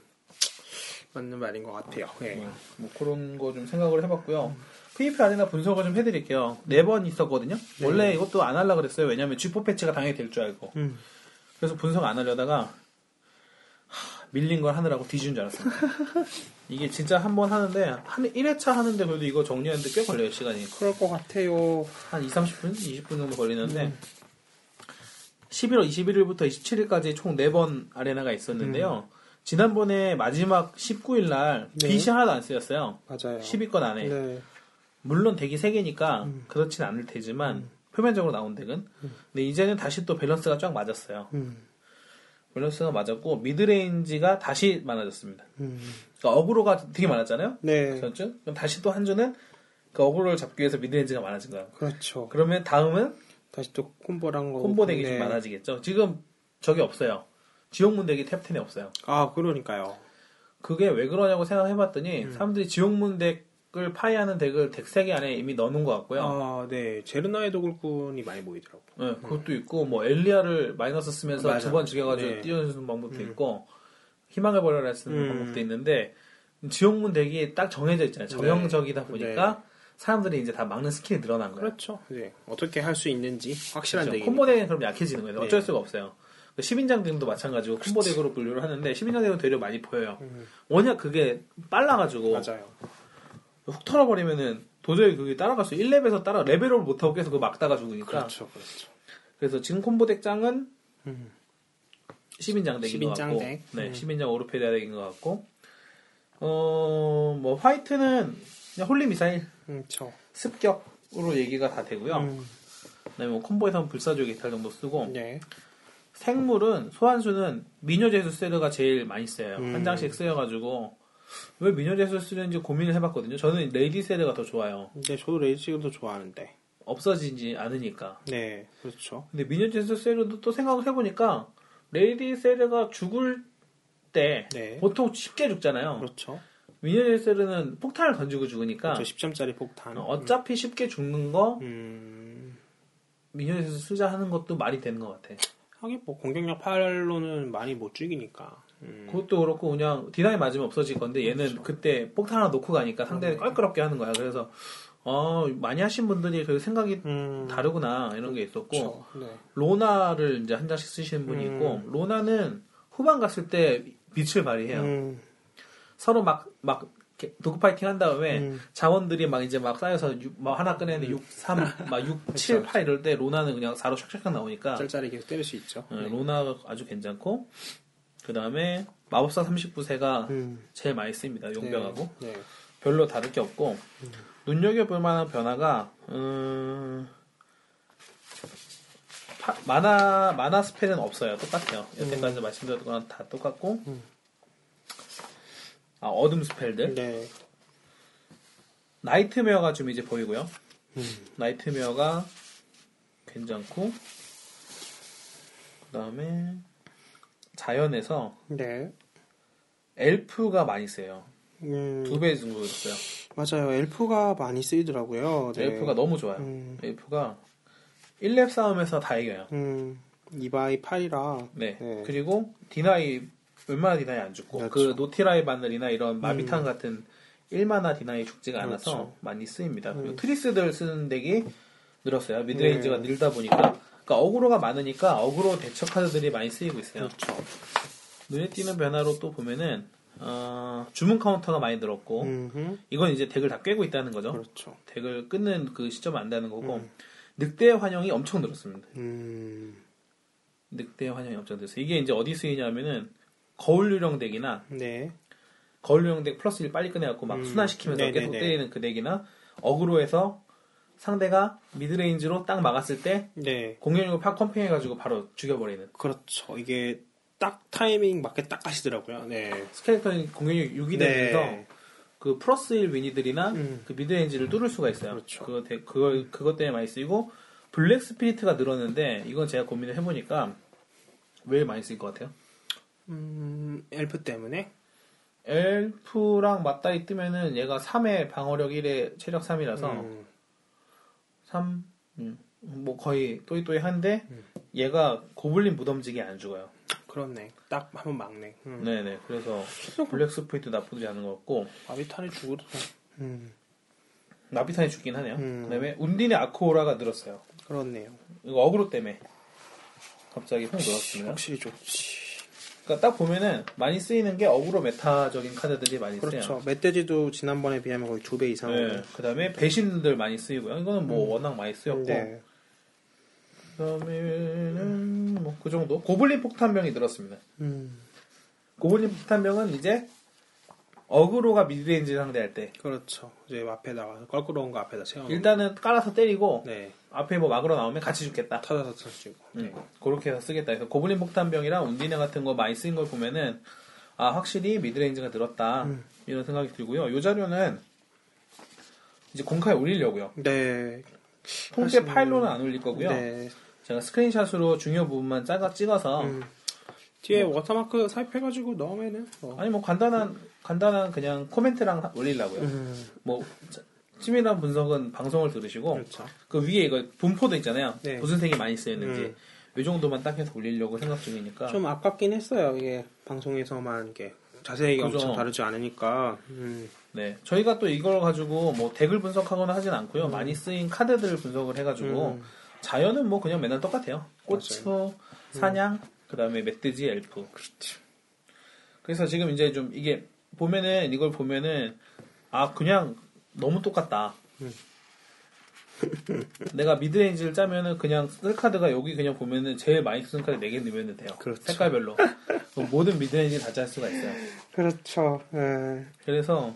맞는 말인 것 같아요. 네. 뭐, 뭐 그런 거 좀 생각을 해봤고요. PVP arena 분석을 좀 해드릴게요. 네 번 있었거든요. 원래 이것도 안 하려고 그랬어요. 왜냐면 G4 패치가 당연히 될 줄 알고. 음. 그래서 분석 안 하려다가 하, 밀린 걸 하느라고 뒤지는 줄 알았습니다. 이게 진짜 한 번 하는데 한 1회차 하는데 그래도 이거 정리하는데 꽤 걸려요 시간이. 그럴 것 같아요. 한 2, 30분? 20분 정도 걸리는데 11월 21일부터 27일까지 총 4번 아레나가 있었는데요. 지난번에 마지막 19일 날 네. 빛이 하나도 안 쓰였어요. 맞아요. 10위권 안에. 네. 물론 덱이 3개니까 그렇진 않을 테지만 표면적으로 나온 덱은. 근데 이제는 다시 또 밸런스가 쫙 맞았어요. 음. 밸런스가 맞았고 midrange가 다시 많아졌습니다. 음. 그러니까 aggro가 되게 많았잖아요. 네. 전주. 그럼 다시 또 한 주는 그 aggro를 잡기 위해서 midrange가 많아진 거예요. 그렇죠. 그러면 다음은 다시 또 콤보랑 거. 콤보 deck이 네. 좀 많아지겠죠. 지금 저기 없어요. 지옥문 deck이 top 10에 없어요. 아, 그러니까요. 그게 왜 그러냐고 생각해봤더니 음. 사람들이 지옥문 deck을 파훼하는 deck을 deck 3개 안에 이미 넣어놓은 것 같고요. 아, 네. 제르나의 도굴꾼이 많이 보이더라고. 네, 그것도 있고 뭐 엘리아를 마이너스 쓰면서. 두 번 죽여가지고 네. 띄워주는 방법도 음. 있고 희망을 버려라 쓰는 음. 방법도 있는데 지옥문 deck이 딱 정해져 있잖아요. 정형적이다 네. 보니까 사람들이 이제 다 막는 스킬이 늘어난 거예요. 그렇죠. 네. 어떻게 할 수 있는지 확실한 그렇죠. 콤보 deck은 그럼 약해지는 거예요. 어쩔 네. 수가 없어요. 그 10인장 deck도 마찬가지고 콤보 deck으로 분류를 하는데 10인장 deck은 되려 많이 보여요. 음, 워낙 그게 빨라가지고 맞아요. 훅 털어버리면은 도저히 그게 따라갈 수 1렙에서 따라 레벨업을 못하고 계속 그 막다가 죽으니까 그렇죠. 그렇죠. 그래서 지금 콤보 deck장은 음. 10인장 deck인 것 10인장 같고 deck. 네, 음. 10인장 오르페리아 deck인 것 같고 어 뭐 화이트는 그냥 홀리 미사일 음, 저. 습격으로 얘기가 다 되고요 음, 그다음에 뭐 콤보에서는 불사조 깃탈 정도 쓰고 네. 생물은 소환수는 미녀 제수 세르가 제일 많이 써요. 음. 한 장씩 쓰여가지고 왜 미녀 제수 쓰는지 고민을 해봤거든요. 저는 레이디 세르가 더 좋아요. 근데 저도 레이지금도 좋아하는데. 없어지지 않으니까. 네. 그렇죠. 근데 미녀 제수 세르도 또 생각을 해보니까 레이디 세르가 죽을 때 네. 보통 쉽게 죽잖아요. 그렇죠. 미녀 제수 세르는 폭탄을 던지고 죽으니까 저 10점짜리 폭탄. 어차피 쉽게 죽는 거 음, 미녀 제수 쓰자 하는 것도 말이 되는 것 같아. 하긴 뭐 공격력 8로는 많이 못 죽이니까. 음, 그것도 그렇고 그냥 디나이 맞으면 없어질 건데 얘는 그때 폭탄 하나 놓고 가니까 상대를 껄끄럽게 하는 거야. 그래서 어 많이 하신 분들이 그 생각이 음, 다르구나 이런 게 있었고 그렇죠. 네. 로나를 이제 한 장씩 쓰시는 분이 음. 있고 로나는 후반 갔을 때 빛을 발휘해요. 음, 서로 막 막 도구 파이팅 한 다음에 음. 자원들이 막 이제 막 쌓여서 육, 막 하나 꺼내는데 6, 3, 막 6, 7, 8 이럴 때 로나는 그냥 4로 샥샥 나오니까 짤짤이 계속 때릴 수 있죠. 어, 로나가 아주 괜찮고 그 다음에 마법사 39세가 음, 제일 많이 씁니다. 용병하고 네. 네. 별로 다를 게 없고 눈여겨볼 만한 변화가 음, 파- mana mana spell은 없어요. 똑같아요. 여태까지 말씀드렸던 거랑 다 똑같고 음. 아 어둠 spell들 네. 나이트메어가 좀 이제 보이고요. 음, 나이트메어가 괜찮고 그 다음에 자연에서 네. 엘프가 많이 쓰여요. 음, 두배 정도 있어요. 맞아요. 엘프가 많이 쓰이더라고요. 네. 엘프가 너무 좋아요. 음, 엘프가 1렙 싸움에서 다 이겨요. 음, 2바이 8이라. 네. 네. 그리고 디나이 얼마나 디나이 안 죽고 그 그렇죠. 노티라이 바늘이나 이런 마비탄 음. 같은 1마나 디나이 죽지가 않아서 그렇죠. 많이 쓰입니다. 그리고 음. 트리스들 쓰는 덱이 늘었어요. 미드레인지가 네. 늘다 보니까 그러니까 어그로가 많으니까 어그로 대처 카드들이 많이 쓰이고 있어요. 그렇죠. 눈에 띄는 변화로 또 보면은 어, 주문 카운터가 많이 늘었고 음흠. 이건 이제 deck을 다 깨고 있다는 거죠. 그렇죠. deck을 끊는 그 시점은 안다는 거고 음. 늑대 환영이 엄청 늘었습니다. 음, 늑대 환영이 엄청 늘었어요. 이게 이제 어디 쓰이냐면은 거울 유령 deck이나 네. 거울 유령 deck 플러스 1 빨리 꺼내갖고 막 음. 순환시키면서 네네네. 계속 때리는 그 deck이나 aggro에서 상대가 midrange로 딱 막았을 때 네. 공격력을 팍 pumping해가지고 바로 죽여버리는 그렇죠. 이게 딱 타이밍 맞게 딱 가시더라고요. 네. 스켈레톤이 공격력 6이 되면서 그 플러스 1 weenie들이나 음. 그 midrange를 뚫을 수가 있어요. 그렇죠. 그거, 대- 그거, 그것 때문에 많이 쓰이고 블랙 스피리트가 늘었는데 이건 제가 고민을 해보니까 왜 많이 쓰일 것 같아요? 음, 엘프 때문에? 엘프랑 맞다이 뜨면은 얘가 3에 방어력 1에 체력 3이라서 음, 3, 음, 뭐 거의 또이또이 한데 음. 얘가 고블린 무덤지게 안 죽어요. 그렇네. 딱 한번 막네. 음. 네네. 그래서 블랙 스피리트 나쁘지 않은 것 같고 마비탄이 죽어도. 음, 마비탄이 죽긴 하네요. 음. 그다음에 운디네 아코라가 늘었어요. 그렇네요. 이거 어그로 때문에 갑자기 확 늘었습니다. 확실히 좋지. 그러니까 딱 보면은 많이 쓰이는 게 aggro meta적인 카드들이 많이 쓰여요. 그렇죠. 멧돼지도 지난번에 비하면 거의 두 배 이상으로. 네. 그다음에 배신들 많이 쓰이고요. 이거는 뭐 워낙 많이 쓰였고 네. 그다음에는 뭐 그 정도. 고블린 폭탄병이 늘었습니다. 음, 고블린 폭탄병은 이제 aggro가 midrange 상대할 때 그렇죠. 이제 앞에 나가서 껄끄러운 거 앞에다 채워. 일단은 깔아서 때리고 네. 앞에 뭐 막으로 나오면 같이 죽겠다. 타다서 터지고. 네. 음, 그렇게 해서 쓰겠다. 그래서 고블린 폭탄병이랑 운디네 같은 거 많이 쓰인 걸 보면은 아 확실히 midrange가 늘었다 음. 이런 생각이 들고요. 이 자료는 이제 공카에 올리려고요. 네. 통계 사실은- 파일로는 안 올릴 거고요. 네. 제가 screenshot으로 중요 부분만 짜가 찍어서 음. 뒤에 워터마크 삽입해가지고 넣으면은 뭐. 아니 뭐 간단한 간단한 그냥 코멘트랑 하- 올리려고요. 음. 뭐 자- 치밀한 분석은 방송을 들으시고 그렇죠. 그 위에 이거 분포도 있잖아요. 네. 무슨 색이 많이 쓰였는지 음. 이 정도만 딱 해서 올리려고 생각 중이니까 좀 아깝긴 했어요. 이게 방송에서만 이렇게 자세히 그죠. 엄청 다르지 않으니까. 음. 네 저희가 또 이걸 가지고 뭐 deck을 분석하거나 하진 않고요. 많이 쓰인 카드들 분석을 해가지고 음. 자연은 뭐 그냥 맨날 똑같아요. 고추, 사냥, 그다음에 멧돼지, 엘프. 그렇죠. 그래서 지금 이제 좀 이게 보면은 이걸 보면은 아 그냥 너무 똑같다. 음. 내가 midrange를 짜면은 그냥 쓸 카드가 여기 그냥 보면은 제일 많이 쓰는 카드 4개 넣으면 돼요. 그렇죠. 색깔별로. 그럼 모든 midrange 다 짤 수가 있어요. 그렇죠. 예. 그래서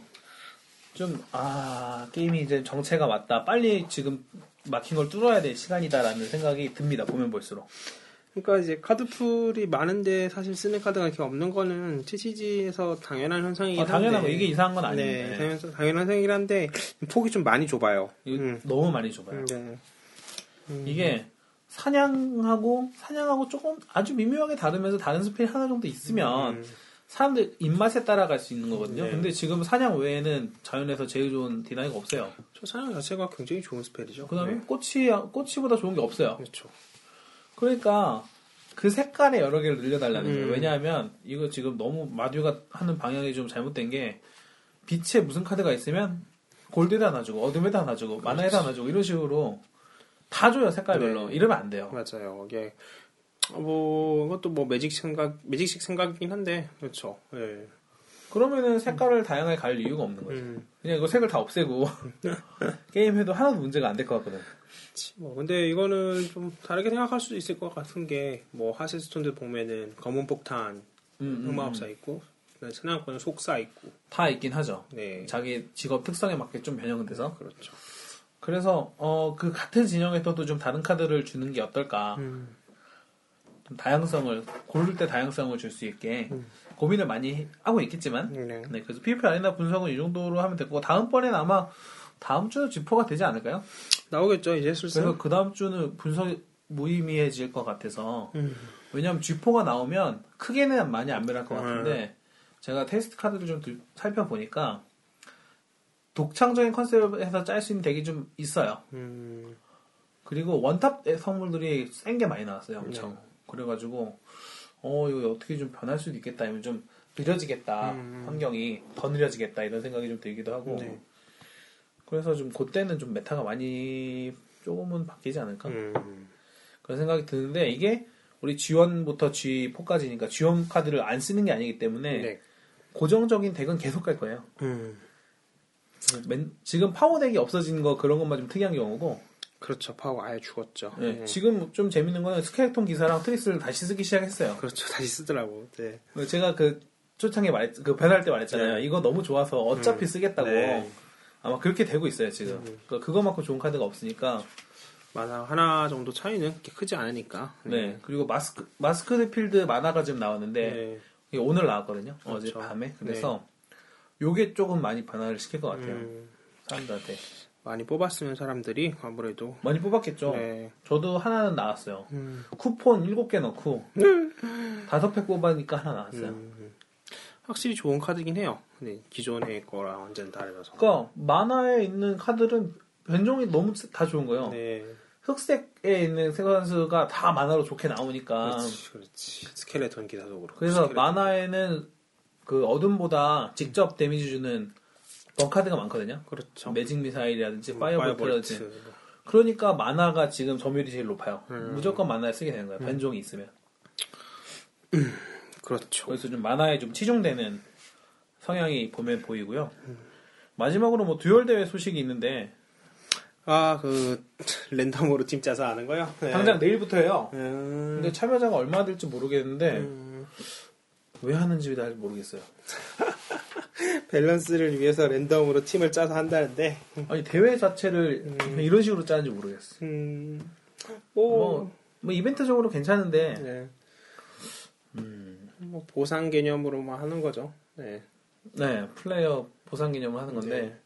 좀 아 게임이 이제 정체가 왔다. 빨리 지금 막힌 걸 뚫어야 될 시간이다라는 생각이 듭니다. 보면 볼수록. 그러니까 이제 카드풀이 많은데 사실 쓰는 카드가 이렇게 없는 거는 TCG에서 당연한 현상이긴 아, 당연한 거. 이게 이상한 건 네, 아닌데 당연, 당연한 현상이긴 한데 폭이 좀 많이 좁아요. 음. 너무 많이 좁아요. 네. 음. 이게 사냥하고 사냥하고 조금 아주 미묘하게 다르면서 다른 스펠이 하나 정도 있으면 음. 사람들 입맛에 따라갈 수 있는 거거든요. 네. 근데 지금 사냥 외에는 자연에서 제일 좋은 deny가 없어요. 저 사냥 자체가 굉장히 좋은 spell이죠. 그다음에 네. 꽃이 꽃이보다 좋은 게 없어요. 그렇죠. 그러니까 그 색깔에 여러 개를 늘려달라는 거예요. 음. 왜냐하면 이거 지금 너무 마듀가 하는 방향이 좀 잘못된 게 빛에 무슨 카드가 있으면 골드에다 하나 주고 어둠에다 하나 주고 mana에다 하나 주고 이런 식으로 다 줘요 색깔별로 네. 이러면 안 돼요. 맞아요. 이게 뭐 이것도 뭐 매직 생각 매직식 생각이긴 한데 그렇죠. 예. 그러면은 색깔을 다양하게 갈 이유가 없는 거죠. 음. 그냥 이거 색을 다 없애고 게임해도 하나도 문제가 안 될 것 같거든. 뭐 근데 이거는 좀 다르게 생각할 수도 있을 것 같은 게 뭐 하세스톤들 보면은 검은 폭탄 음, 음, 흑마법사 있고 사냥꾼은 속사 있고 다 있긴 하죠. 네 자기 직업 특성에 맞게 좀 변형은 돼서. 그렇죠. 그래서 어, 그 같은 진영에서도 좀 다른 카드를 주는 게 어떨까. 음. 좀 다양성을 고를 때 다양성을 줄 수 있게 음. 고민을 많이 하고 있겠지만 네. 네, 그래서 PVP 아레나 분석은 이 정도로 하면 될 거고 다음번에는 아마 다음 주는 지포가 되지 않을까요? 나오겠죠 이제 슬슬. 그래서 그 다음 주는 분석이 무의미해질 것 같아서 음. 왜냐하면 G4가 나오면 크게는 많이 안 변할 것 음. 같은데 제가 테스트 카드를 좀 들- 살펴보니까 독창적인 컨셉에서 짤 수 있는 덱이 좀 있어요. 음. 그리고 one top 성물들이 센 게 많이 나왔어요, 엄청. 네. 그래가지고 어 이거 어떻게 좀 변할 수도 있겠다, 아니면 좀 느려지겠다, 음. 환경이 더 느려지겠다 이런 생각이 좀 들기도 하고. 네. 그래서 좀 그때는 좀 meta가 많이 조금은 바뀌지 않을까 음. 그런 생각이 드는데 이게 우리 G1부터 G4까지니까 G1 카드를 안 쓰는 게 아니기 때문에 네. 고정적인 deck은 계속 갈 거예요. 음. 맨- 지금 파워 deck이 없어진 거 그런 것만 좀 특이한 경우고 그렇죠. 파워 아예 죽었죠. 네, 네. 지금 좀 재밌는 거는 스켈레톤 기사랑 트리스를 다시 쓰기 시작했어요. 그렇죠. 다시 쓰더라고. 네. 제가 그 초창에 말했, 그 변할 때 말했잖아요. 네. 이거 너무 좋아서 어차피 음. 쓰겠다고. 네. 아마 그렇게 되고 있어요, 지금. 음. 그 그거만큼 좋은 카드가 없으니까. mana 하나 정도 차이는 그렇게 크지 않으니까. 네. 그리고 마스크, 마스크드 필드 mana가 지금 나왔는데, 네. 이게 오늘 나왔거든요. 그렇죠. 어제 밤에. 그래서, 요게 조금 많이 변화를 시킬 것 같아요. 음, 사람들한테. 많이 뽑았으면 사람들이 아무래도 많이 뽑았겠죠. 네. 저도 하나는 나왔어요. 음, 쿠폰 7개 넣고, 다섯 팩 뽑으니까 하나 나왔어요. 음, 확실히 좋은 카드긴 해요. 네, 기존의 거랑 완전 다르서. 그러니까 만화에 있는 카드는 변종이 너무 다 좋은 거예요. 네. 흑색에 있는 세관수가 다 만화로 좋게 나오니까 그렇지, 그렇지. 스켈레톤 기사도 그렇고. 그래서 스켈레톤. 만화에는 그 어둠보다 직접 damage 주는 burn 카드가 많거든요. 그렇죠. 매직 미사일이라든지 음, 파이어볼트라든지 파이어볼트. 그러니까 mana가 지금 점유율이 제일 높아요. 음. 무조건 mana에 쓰게 되는 거예요. 변종이 있으면. 그렇죠. 그래서 좀 mana에 좀 치중되는 성향이 보면 보이고요. 마지막으로 뭐 듀얼 대회 소식이 있는데 아, 그 랜덤으로 팀 짜서 하는 거요? 네. 당장 내일부터예요. 음, 근데 참여자가 얼마 될지 모르겠는데 음, 왜 하는지 잘 모르겠어요. 밸런스를 위해서 랜덤으로 팀을 짜서 한다는데 아니 대회 자체를 음. 이런 식으로 짜는지 모르겠어. 음, 뭐, 뭐, 뭐 이벤트적으로 괜찮은데 네. 음, 뭐 보상 개념으로만 하는 거죠. 네. 네 플레이어 보상 개념을 하는 건데 네.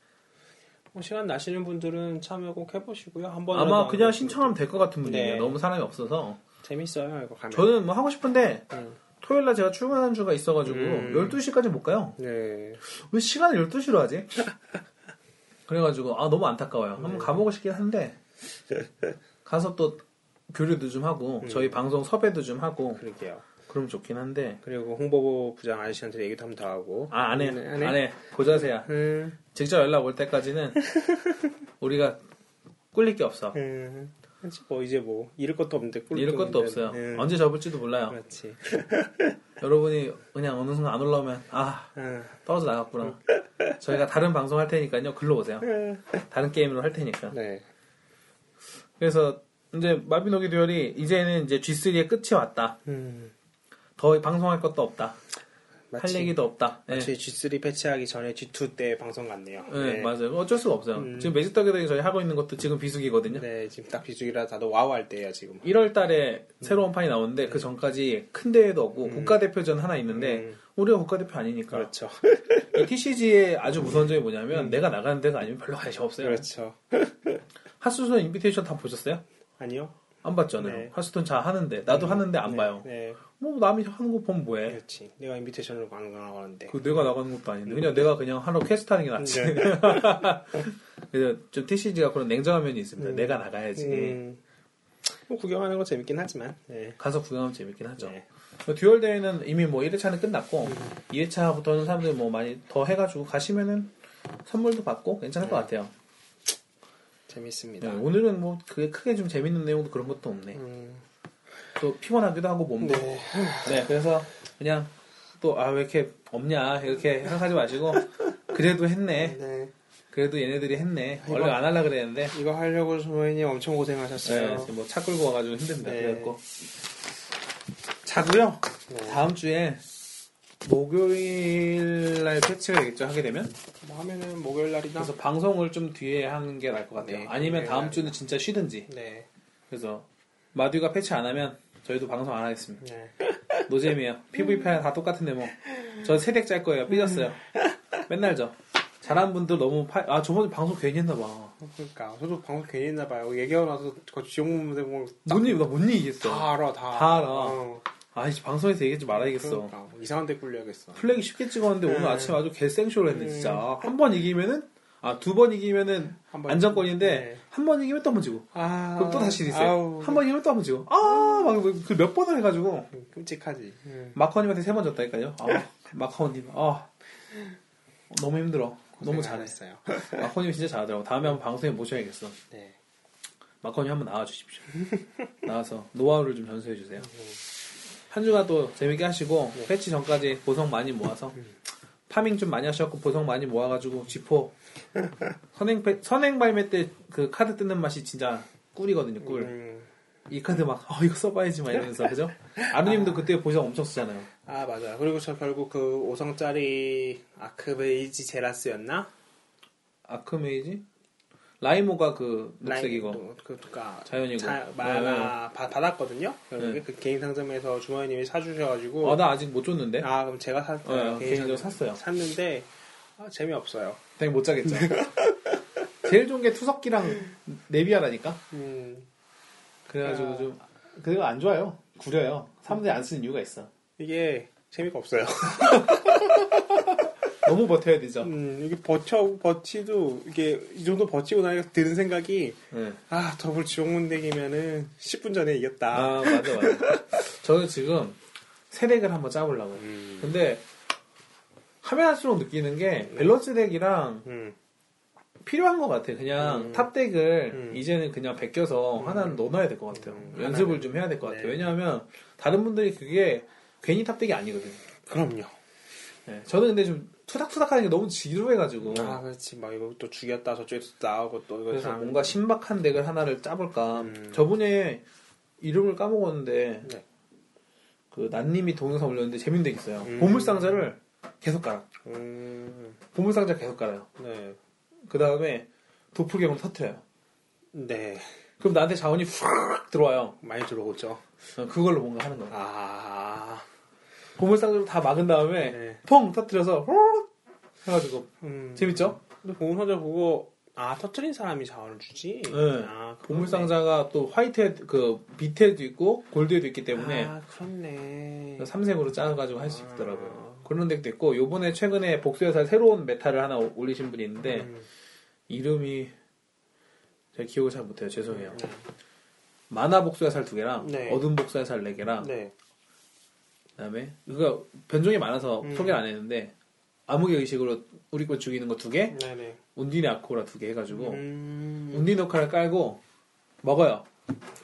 뭐 시간 나시는 분들은 참여 꼭 해보시고요. 한번 아마 그냥 신청하면 될 것 같은 분위기예요. 네. 너무 사람이 없어서 재밌어요. 이거 가면. 저는 뭐 하고 싶은데 음. 토요일 날 제가 출근하는 주가 있어가지고 음. 12시까지 못 가요. 네. 왜 시간을 12시로 하지? 그래가지고 아 너무 안타까워요. 네. 한번 가보고 싶긴 한데 가서 또 교류도 좀 하고 음. 저희 방송 섭외도 좀 하고 그러게요. 그럼 좋긴 한데 그리고 홍보부 부장 아저씨한테 얘기도 한번 더 하고. 아 안해 네, 안 해? 안해 고자세야 음, 직접 연락 올 때까지는 우리가 꿀릴 게 없어 음. 뭐 이제 뭐 잃을 것도 없는데 꿀 잃을 것도 없어요 음. 언제 접을지도 몰라요 그렇지. 여러분이 그냥 어느 순간 안 올라오면 아 음. 떨어져 나갔구나 저희가 다른 방송 할 테니까요 글로 오세요 다른 게임으로 할 테니까 네. 그래서 이제 마비노기 듀얼이 이제는 이제 G3의 끝이 왔다 음. 더 방송할 것도 없다 마치, 할 얘기도 없다 네. 마치 G3 패치하기 전에 G2 때 방송 같네요. 네, 맞아요 어쩔 수가 없어요 음. 지금 매직 더게더링 저희 하고 있는 것도 지금 비수기거든요 네, 지금 딱 비수기라 다들 와우 할 때예요, 지금. 1월 달에 새로운 판이 나오는데 그 전까지 큰 대회도 없고 국가대표전 하나 있는데 음. 우리가 국가대표 아니니까 그렇죠. 이 TCG의 아주 무서운 점이 뭐냐면 내가 나가는 데가 아니면 별로 관심 없어요 그렇죠. 하스톤 invitation 다 보셨어요? 아니요? 안 봤잖아요 네. 하스톤 잘 하는데 나도 하는데 안 네, 봐요 네. 뭐 남이 하는 거 보면 뭐해 그렇지. 내가 invitation을 안 나가는데. 그 내가 나가는 것도 아닌데 그냥 내가 그냥 하러 퀘스트 하는 게 낫지 네. 그래서 좀 TCG가 그런 냉정한 면이 있습니다 내가 나가야지 음, 뭐 구경하는 거 재밌긴 하지만. 네. 가서 구경하면 재밌긴 하죠 네. 듀얼 대회는 이미 뭐 1회차는 끝났고 2회차부터는 사람들이 뭐 많이 더 해가지고 가시면은 선물도 받고 괜찮을 것 같아요. 재밌습니다. 네, 오늘은 뭐 그게 크게 좀 재밌는 내용도 그런 것도 없네. 음, 또 피곤하기도 하고 몸도. 네. 네, 그래서 그냥 또 아 왜 이렇게 없냐 이렇게 생각하지 마시고 그래도 했네. 네. 그래도 얘네들이 했네. 이거- 원래 안 하려 그랬는데. 이거 하려고 소연님 엄청 네, 고생하셨어요. 지금 뭐차 끌고 와가지고 힘듭니다. 네. 그래갖고 자고요. 네. 다음 주에 목요일 날 패치가 되겠죠 하게 되면 뭐 하면은 목요일 날이나. 그래서 방송을 좀 뒤에 하는 게 나을 것 같아요 네, 아니면 목요일 다음 날. 주는 진짜 쉬든지 네. 그래서 마듀가 패치 안 하면 저희도 방송 안 하겠습니다 네. 노잼이에요 PVP 하나 다 똑같은데 뭐저 세덱 짤 거예요 삐졌어요 맨날 저 잘하는 분들 너무 파... 아 저번에 방송 괜히 했나 봐 그러니까 저도 방송 괜히 했나 봐요. 얘기하고 나서 그 지옥문제 보면 뭔 얘기 나뭔 얘기했어 다 알아, 다. 다 알아. 어, 아이씨 방송에서 얘기하지 말아야겠어. 그러니까. 이상한 데 꿀려야겠어. 플래기 쉽게 찍었는데 오늘 네. 아침 아주 개생쇼를 했네 진짜. 한번 이기면은 아 두 번 이기면은. 안정권인데 네. 한번 이기면 또 한 번 지고. 아, 그럼 또 다시 리셋 한 번 이기면 또 한 번 지고. 아막몇 번을 해가지고. 끔찍하지. 음. 마커님한테 세 번 졌다니까요. 아 마커님. 아 너무 힘들어. 너무 고생하셨어요. 마커님 진짜 잘하더라고. 다음에 한번 방송에 모셔야겠어. 네. 마커님 한번 나와 주십시오. 나와서 노하우를 좀 전수해 주세요 한 주간 또 재밌게 하시고 패치 전까지 보석 많이 모아서 farming 좀 많이 하셨고 보석 많이 모아가지고 G4 선행 패- 선행 발매 때 그 카드 뜯는 맛이 진짜 꿀이거든요 꿀. 음. 이 카드 막 어, 이거 써봐야지 막 이러면서 그죠? 아루님도 그때 보석 엄청 쓰잖아요. 아 맞아요. 그리고 저 결국 그 5성짜리 아크베이지 제라스였나? 아크메이지? 라이모가 그 녹색이고 그, 그니까 자연이고. 자, 네, 마, 받- 받았거든요. 결국에 네. 그 개인 상점에서 주머니님이 사주셔가지고 아나 아직 못 줬는데 아 그럼 제가 샀어요. 어, 개인적으로 샀어요. 샀는데 아, 재미없어요. 당연히 못 자겠죠. 제일 좋은 게 투석기랑 네비아라니까. 음, 그래가지고 아. 좀 그거 안 좋아요. 구려요. 사람들이 안 쓰는 이유가 있어. 이게 재미가 없어요. 너무 버텨야 되죠. 음, 이게 버텨 버티도 이게 이 정도 버티고 나니까 드는 생각이 네. 아 더블 지옥문 deck이면은 10분 전에 이겼다. 아 맞아 맞아. 저는 지금 새 deck을 한번 짜보려고요. 음, 근데 하면 할수록 느끼는 게 밸런스 deck이랑 음, 필요한 것 같아. 그냥 음. top deck을 음. 이제는 그냥 베껴서 하나는 넣어놔야 될 것 같아요. 음. 연습을 좀 해야 될 것 같아요. 네. 왜냐하면 다른 분들이 그게 괜히 탑덱이 아니거든요. 그럼요. 네. 저는 근데 좀 투닥투닥 하는 게 너무 지루해가지고 아 그렇지 막 이거 또 죽였다 저쪽에서 또 나오고 또 이거 그래서 다- 뭔가 신박한 덱을 하나를 짜볼까. 음. 저번에 이름을 까먹었는데 네. 그 난님이 동영상 올렸는데 재밌는 덱 있어요. 음. 보물 상자를 계속 깔아. 음, 보물 상자 계속 깔아요. 네. 그 다음에 도플갱어를 터트려요. 네. 그럼 나한테 자원이 훅 들어와요. 많이 들어오죠. 어, 그걸로 뭔가 하는 거야. 아, 보물상자로 다 막은 다음에 네. 펑 터트려서 훅 해가지고 음. 재밌죠? 근데 보물상자 그거, 아, 터트린 사람이 자원을 주지? 네. 아, 그렇네. 보물 상자가 또 화이트 그 밑에도 있고 골드에도 있기 때문에 아, 그렇네. 삼색으로 짜가지고 할수 아. 있더라고요. 그런 deck도 있고 요번에 최근에 복수여사 새로운 meta를 하나 올리신 분이 있는데 음. 이름이 제가 기억을 잘 못해요. 죄송해요. 네. 만화 복수의 살두 개랑 네. 어둠 복수의 살네 개랑 네. 그다음에 그거 변종이 많아서 음. 소개를 안 했는데 암흑의 의식으로 우리 거 죽이는 거 두 개, 네네. 운디네 아코라 두 개 해가지고 음. 운디 노카를 깔고 먹어요.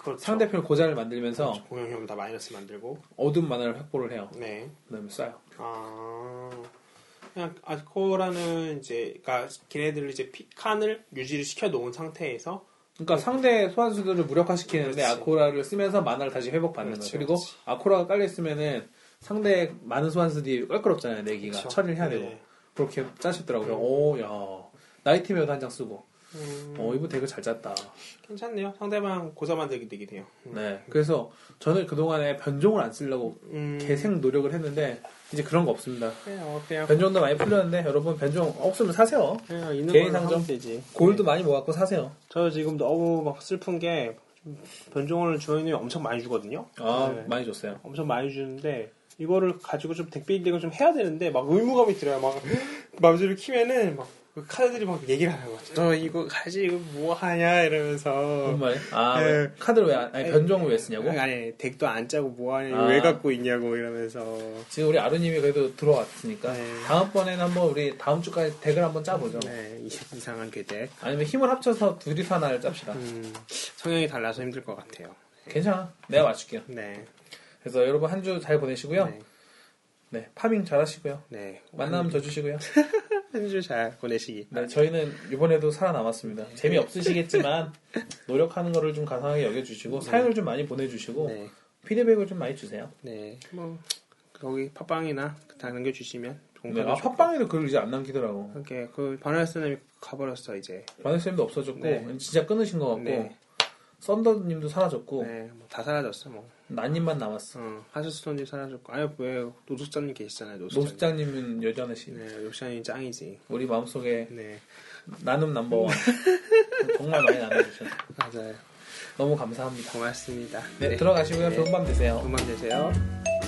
그렇죠. 상대편 고자를 만들면서 그렇죠. 공룡형 다 마이너스 만들고. 어둠 만화를 확보를 해요. 네. 그다음에 쏴요. 아. 그냥 아코라는 이제, 그니까 걔네들을 이제 피, 칸을 유지를 시켜 놓은 상태에서 그러니까 상대 소환수들을 무력화시키는데 그렇지. 아코라를 쓰면서 마나를 다시 회복받는 거예요. 그리고 그렇지. 아코라가 깔려 있으면 상대 많은 소환수들이 껄끄럽잖아요. 내기가 그렇죠. 처리를 해야 되고 네. 그렇게 짜셨더라고요. 오, 야 나이트메어도 한 장 쓰고, 음, 어 이분 덱을 잘 짰다. 괜찮네요. 상대방 고사 만들기 되긴 해요. 음. 네, 그래서 저는 그 동안에 변종을 안 쓰려고 음. 개생 노력을 했는데 이제 그런 거 없습니다. 그래요. 그냥 변종도 많이 풀렸는데 여러분 변종 없으면 사세요. 그냥 있는 개인 상점? 되지. 골드도 많이 모았고 사세요. 저 지금 너무 막 슬픈 게 변종을 주인이 엄청 많이 주거든요. 아 네. 많이 줬어요. 엄청 많이 주는데 이거를 가지고 좀 덱빌딩을 좀 해야 되는데 막 의무감이 들어요. 막 맘즈를 키면은 막그 카드들이 막 얘기를 하는 거죠. 너 이거 가지 이거 뭐 하냐 이러면서 정말? 아 네. 왜? 카드를 왜 안- 아니 변종을 왜 쓰냐고? 아니 덱도 안 짜고 뭐 하냐 아. 왜 갖고 있냐고 이러면서 지금 우리 아루님이 그래도 들어왔으니까 네. 다음 번에는 한번 우리 다음 주까지 덱을 한번 짜보죠. 네 이- 이상한 괴덱 아니면 힘을 합쳐서 둘이서 하나를 짭시다. 음, 성향이 달라서 힘들 것 같아요. 괜찮아. 내가 맞출게요. 네. 그래서 여러분 한 주 잘 보내시고요. 네. 네. 파밍 잘 하시고요. 네. 만나면 더 주시고요. 한 주 잘 보내시기. 네, 저희는 이번에도 살아남았습니다. 재미없으시겠지만 노력하는 거를 좀 가상하게 여겨 주시고 사연을 좀 많이 보내 주시고 네. 피드백을 좀 많이 주세요. 네. 뭐 거기 팟빵이나 다 남겨 주시면 네, 공부도 아. 팟빵에도 글을 이제 안 남기더라고. 이렇게 그 바나나스님이 가버렸어 이제. 마늘쌤도 없어졌고 네. 진짜 끊으신 것 같고 네. 썬더님도 사라졌고 네. 뭐 다 사라졌어 뭐. 나님만 남았어. 어, 하스스톤님 사라졌고. 아니 왜 노숙자님 계시잖아요. 노숙자님. 노숙장님은 여전하시. 네. 노숙자님 짱이지. 우리 마음속에 네. 나눔 넘버원 정말 많이 나눠주셔서 맞아요. 너무 감사합니다. 고맙습니다. 네, 들어가시고요. 네. 좋은 밤 되세요. 좋은 밤 되세요.